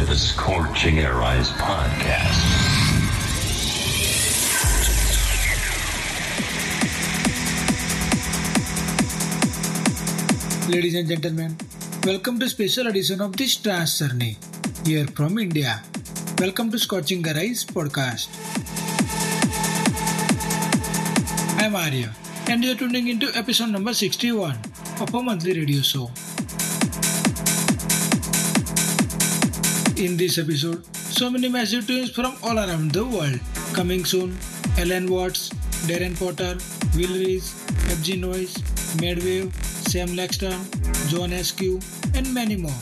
To the Scorching Arise podcast. Ladies and gentlemen, welcome to special edition of this Trance Journey here from India. Welcome to Scorching Arise podcast. I'm Arya and you're tuning into episode number 61 of our monthly radio show. In this episode, so many massive tunes from all around the world. Coming soon, Allen Watts, Darren Porter, Will Rees, FG Noise, Madwave, Sam Laxton, John SQ, and many more.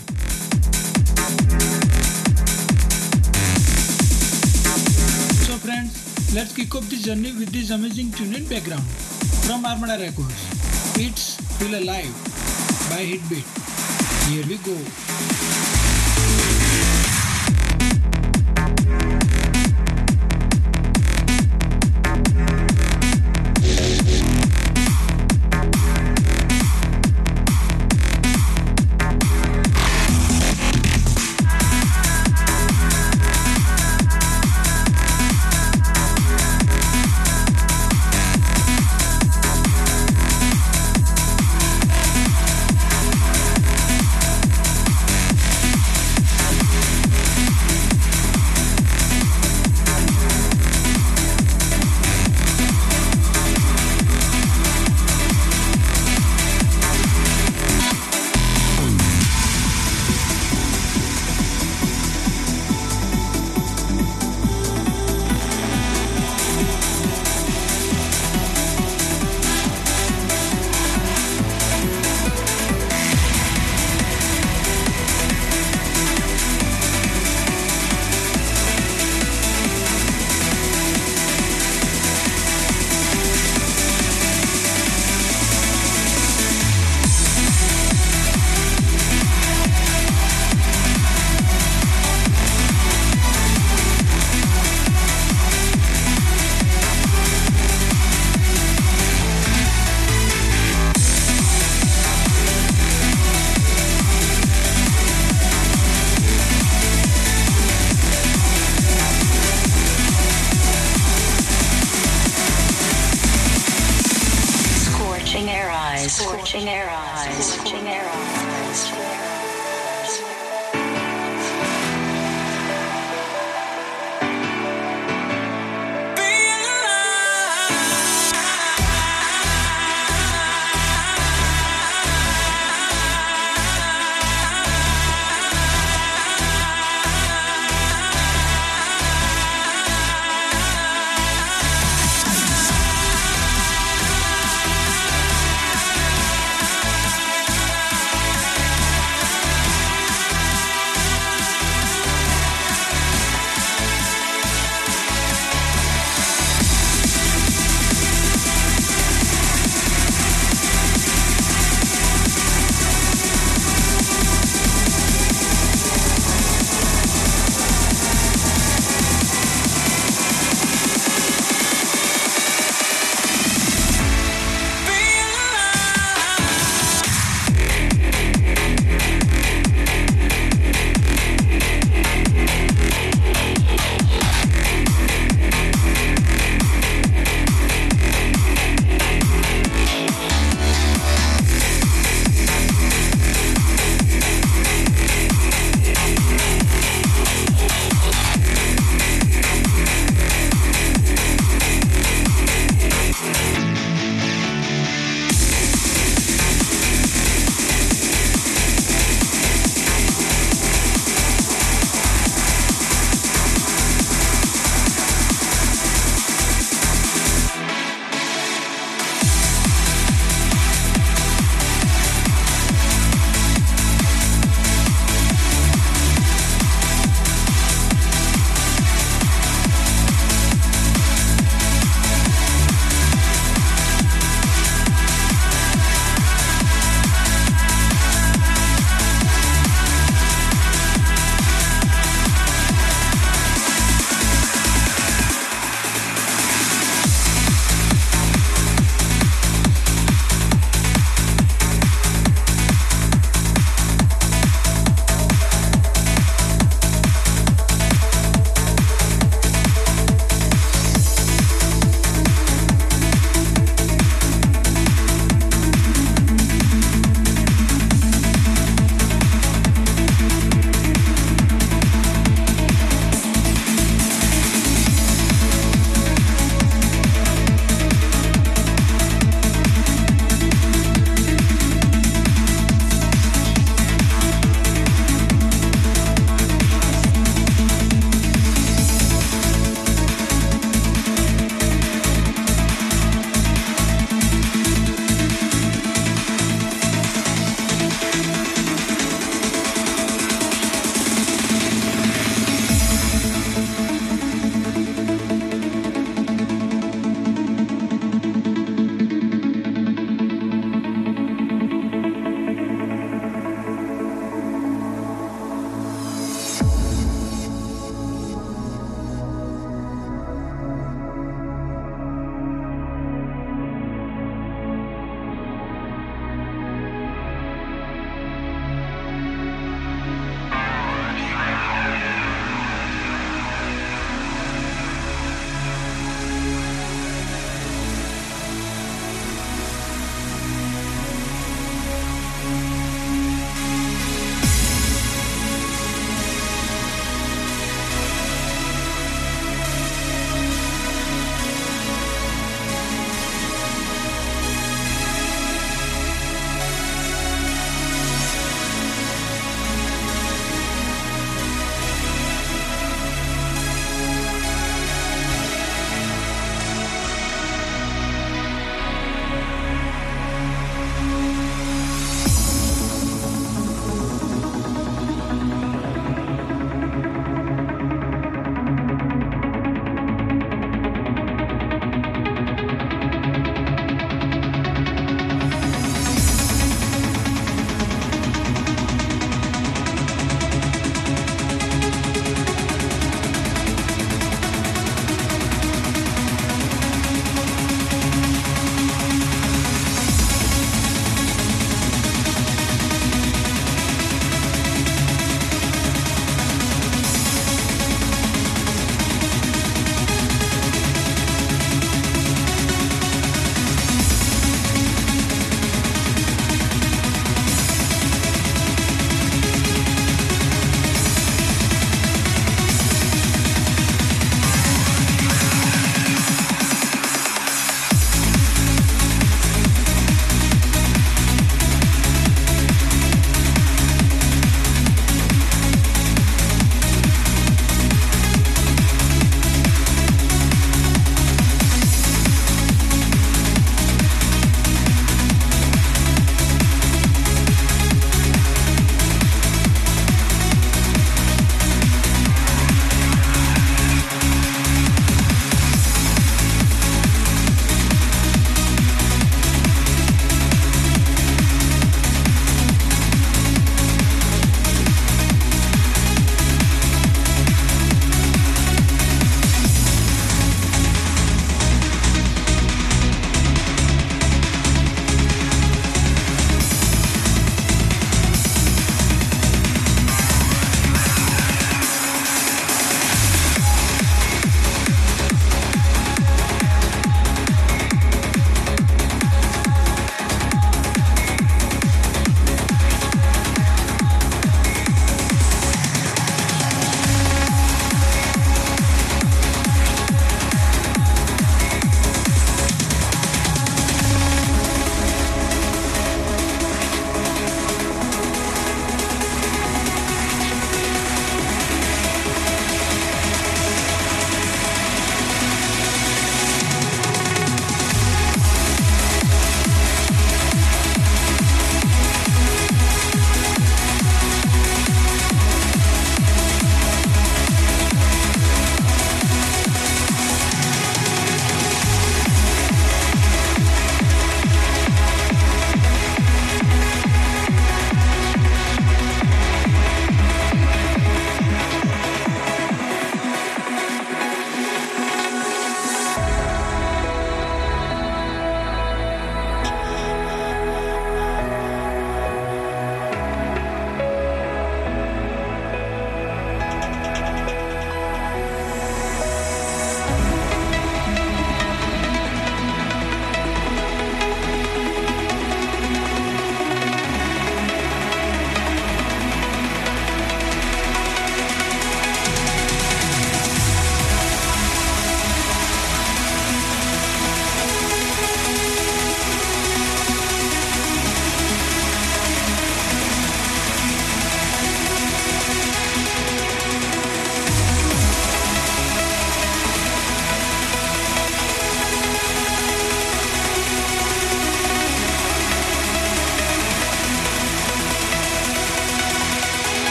So friends, let's kick off this journey with this amazing tune in background from Armada Records. It's Feel Alive by Hitbeat. Here we go.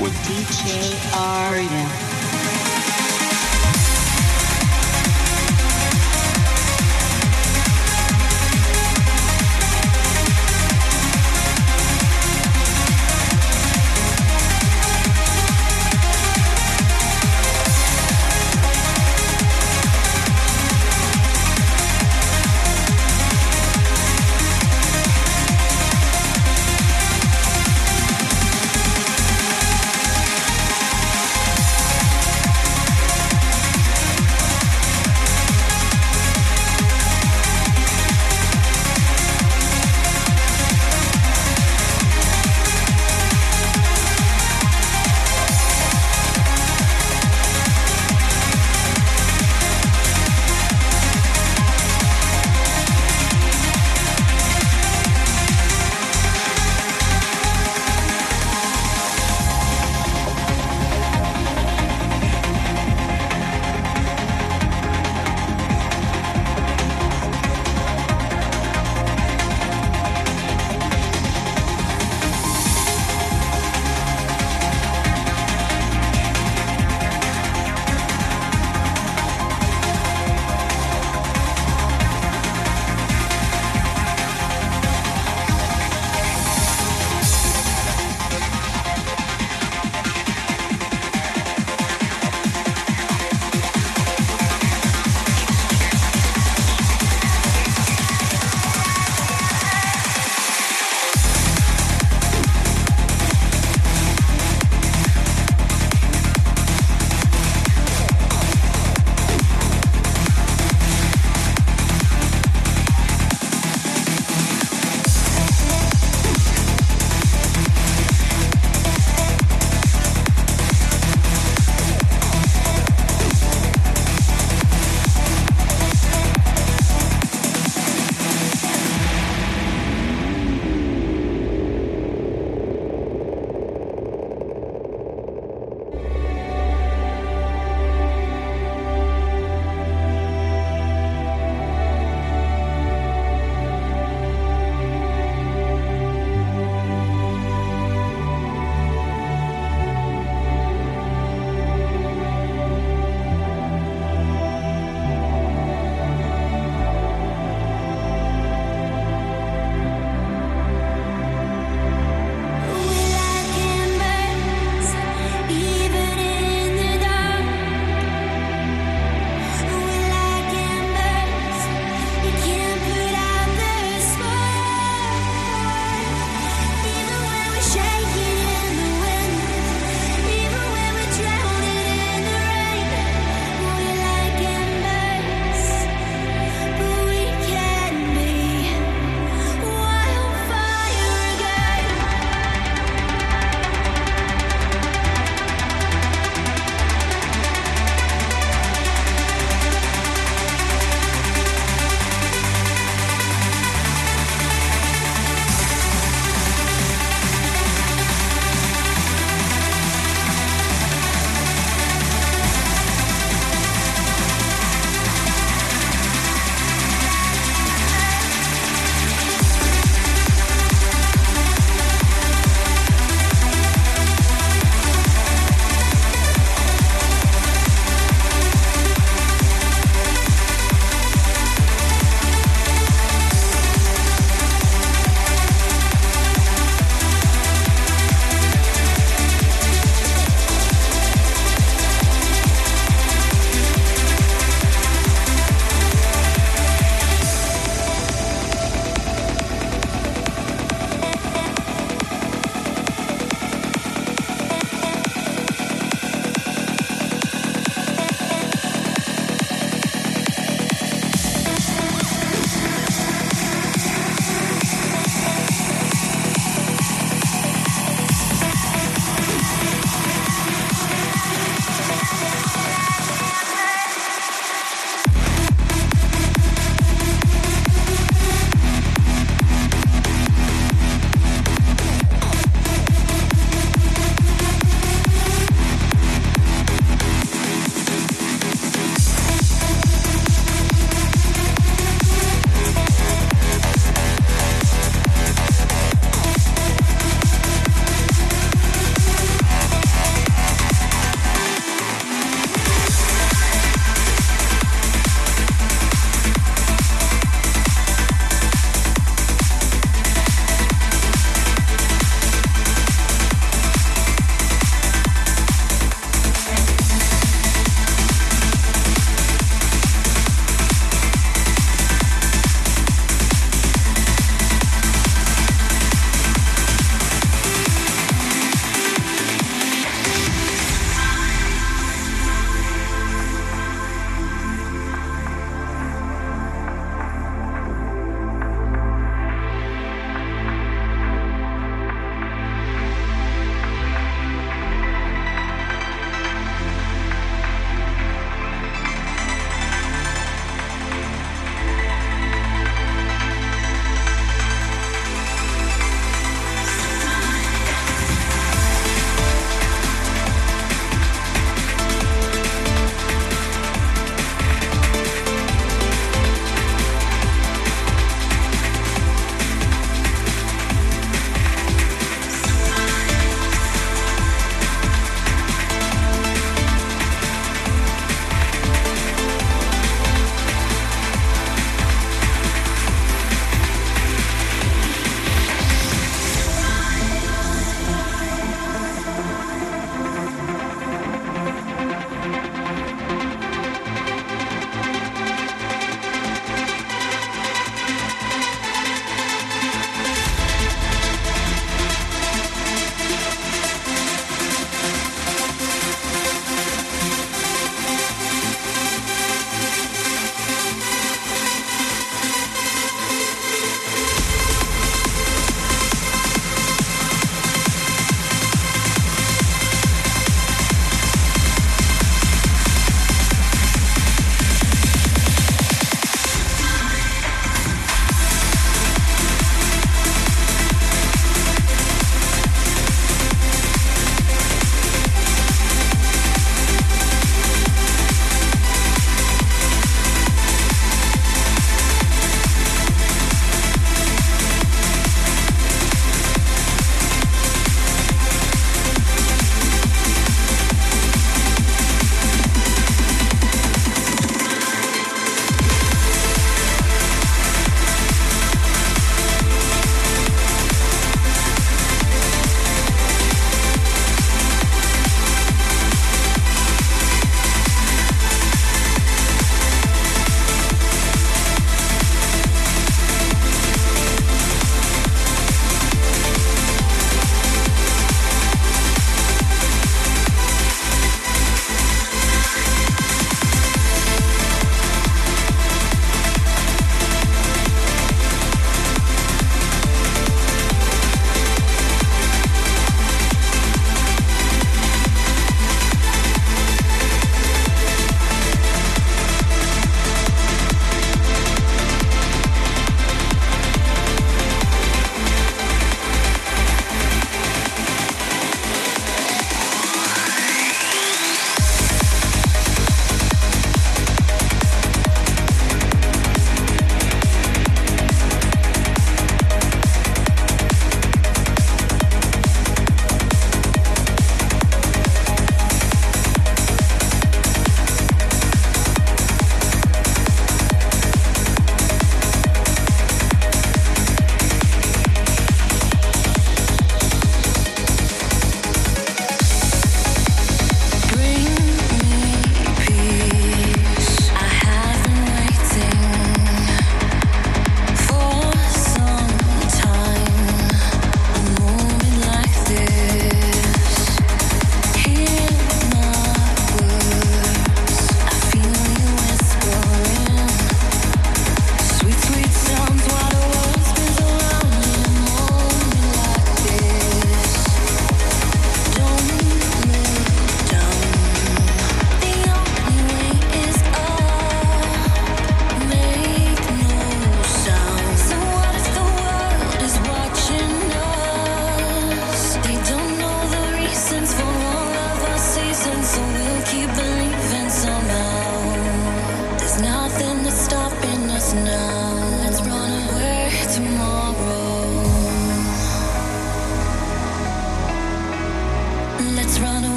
With DJ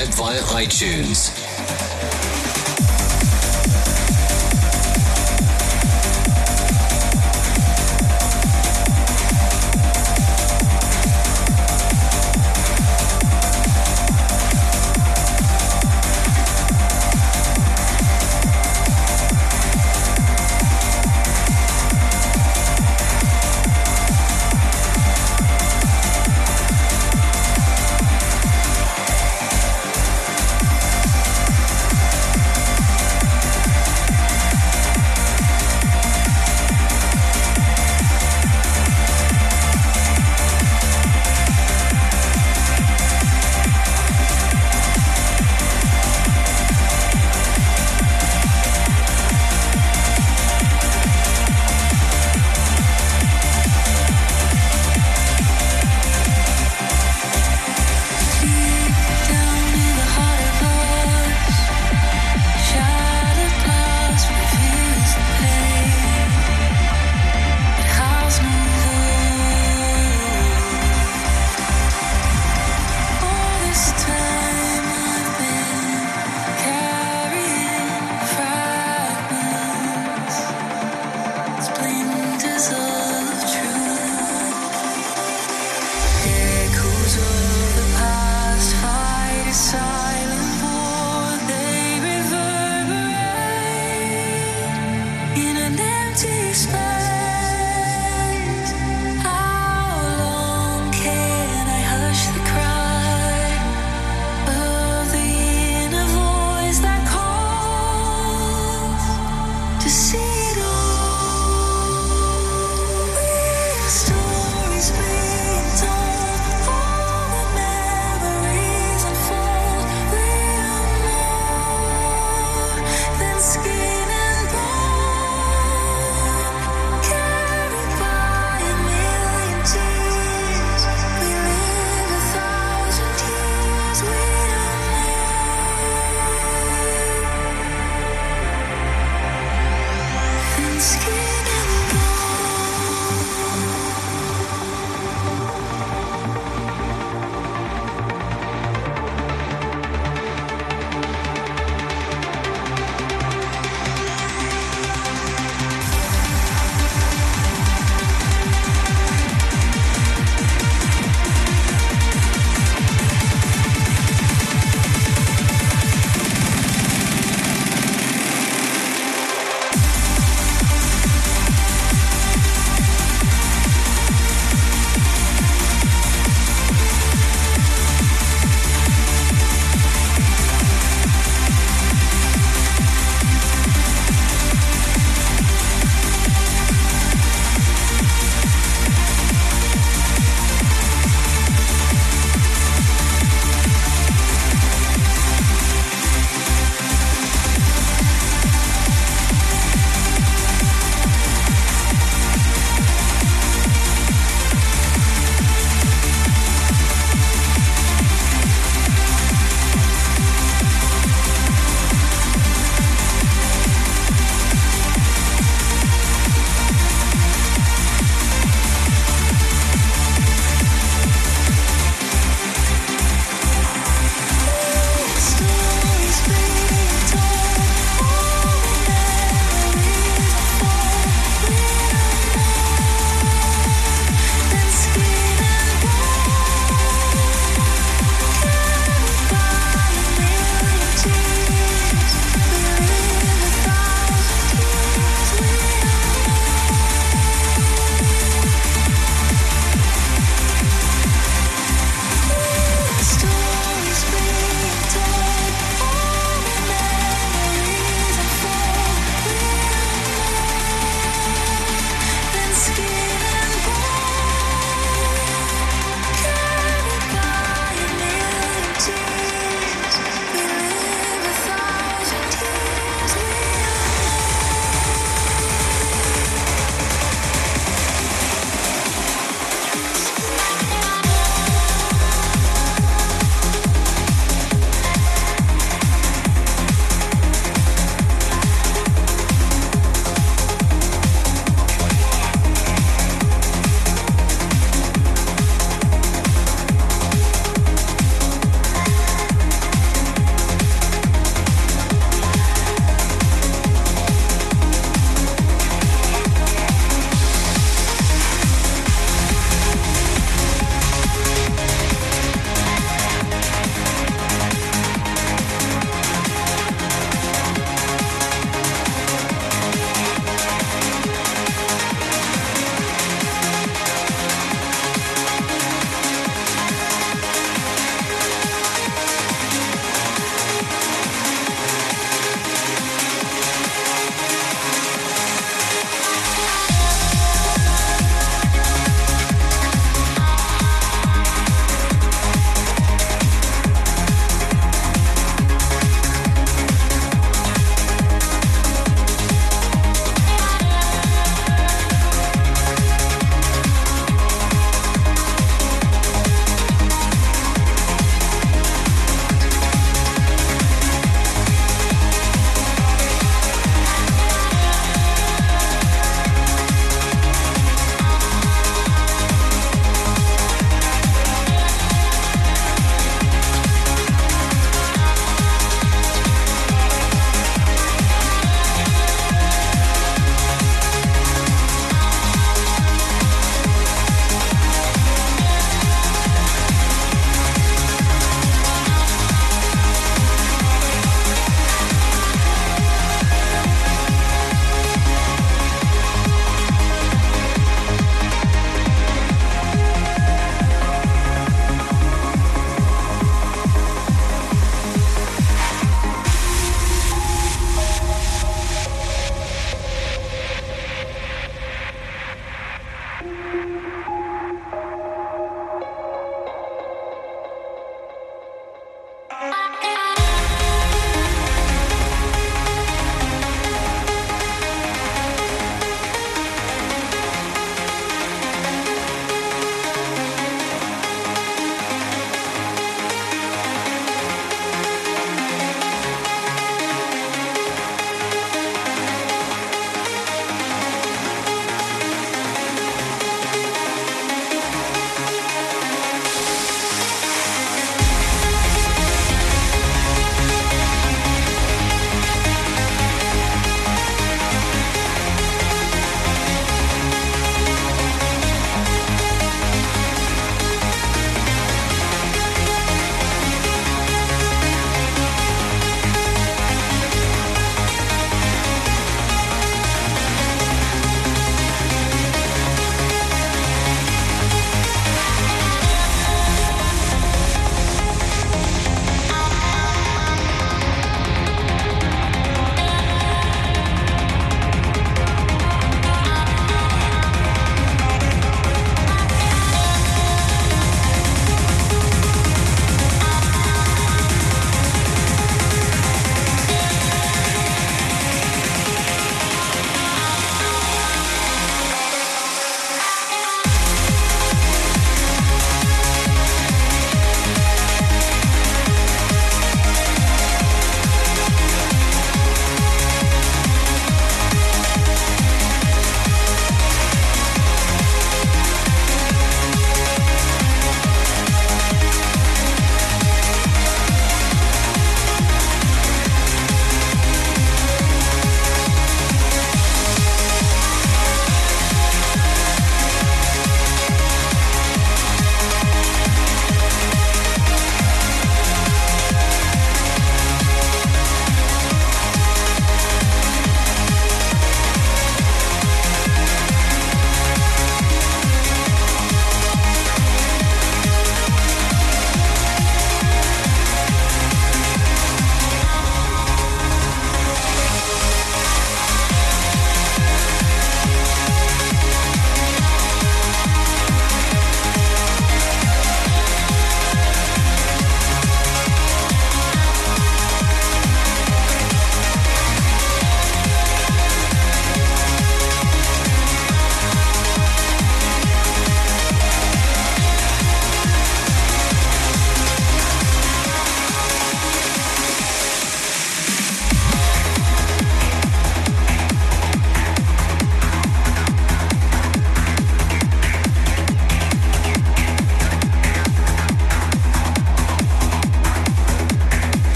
subscribe via iTunes.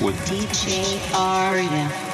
With DJ Arya.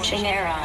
Eyes. Scorching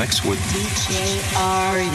mix with DJR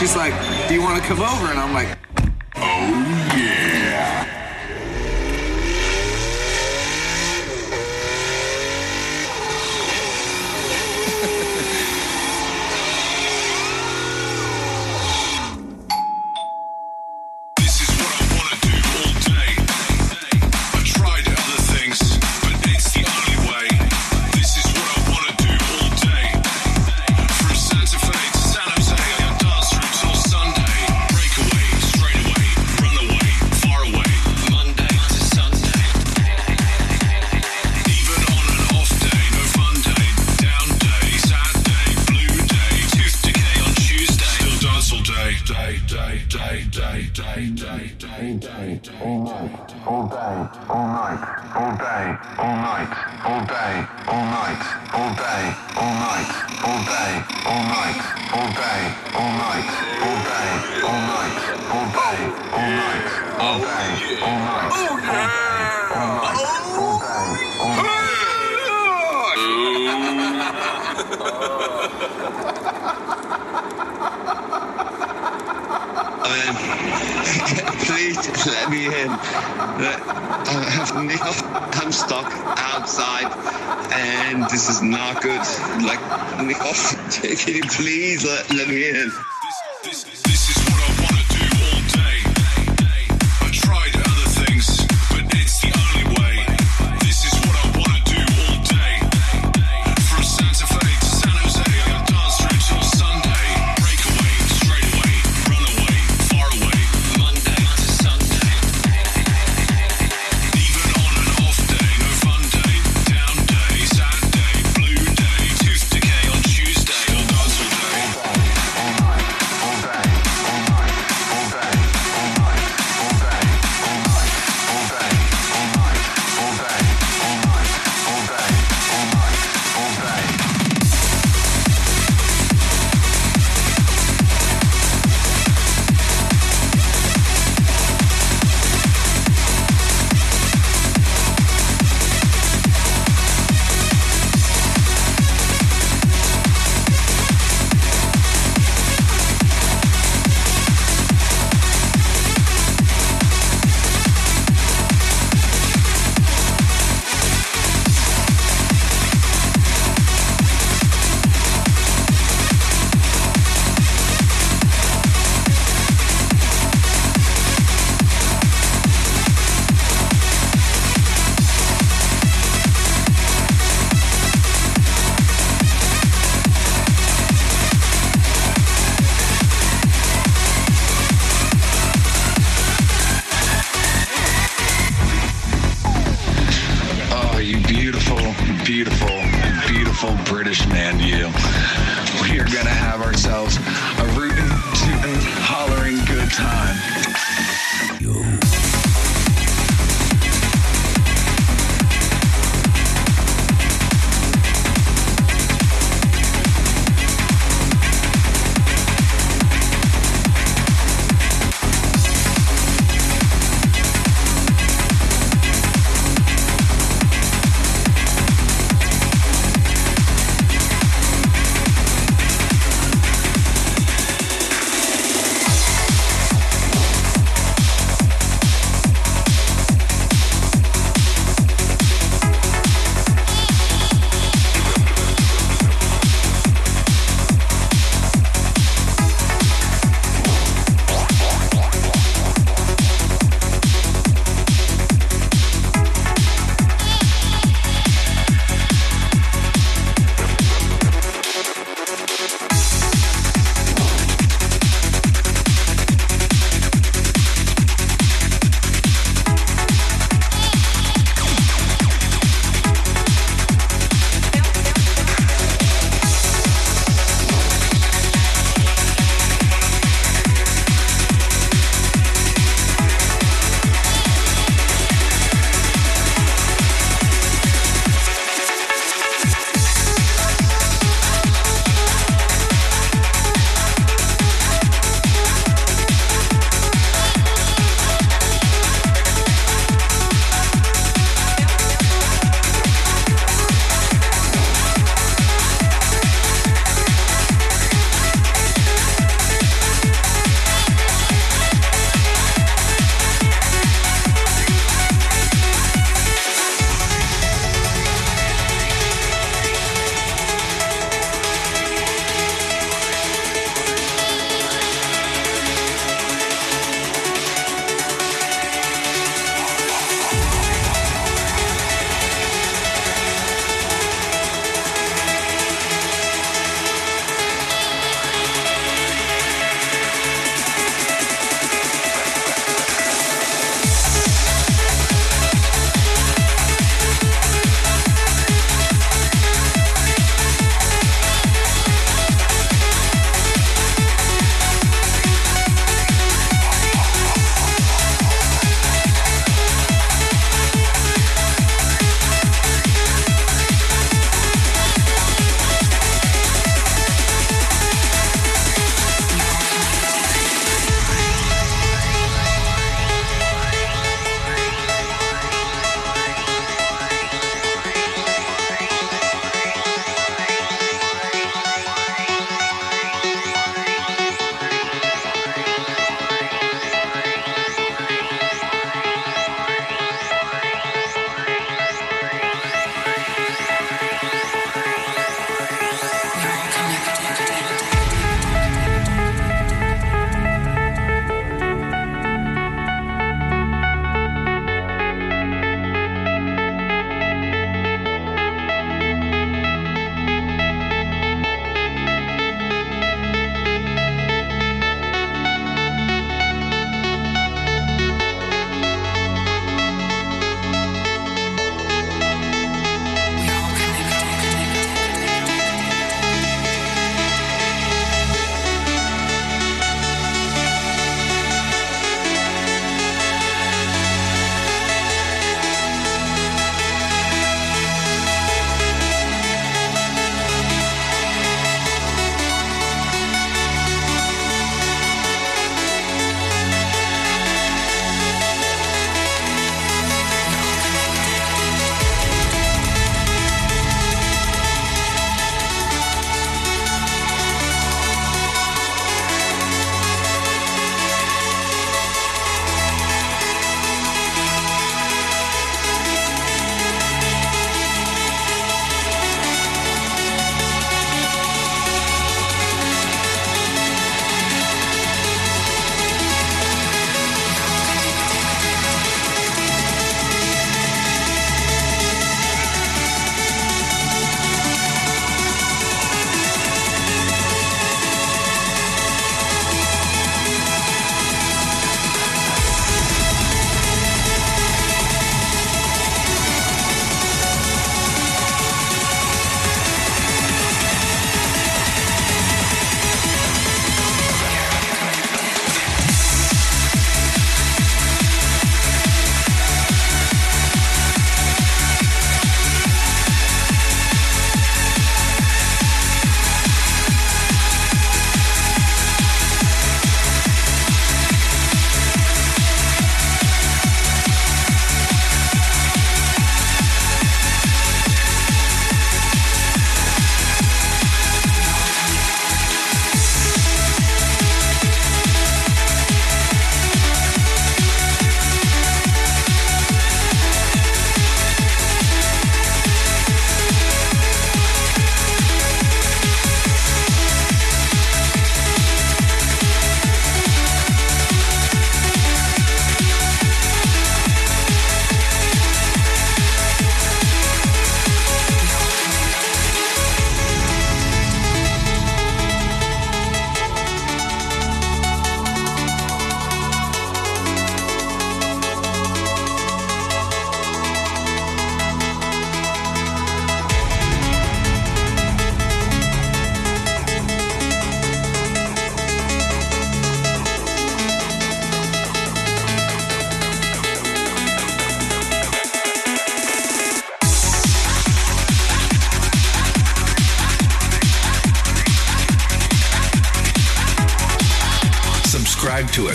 She's like, do you want to come over?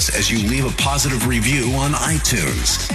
As you leave a positive review on iTunes.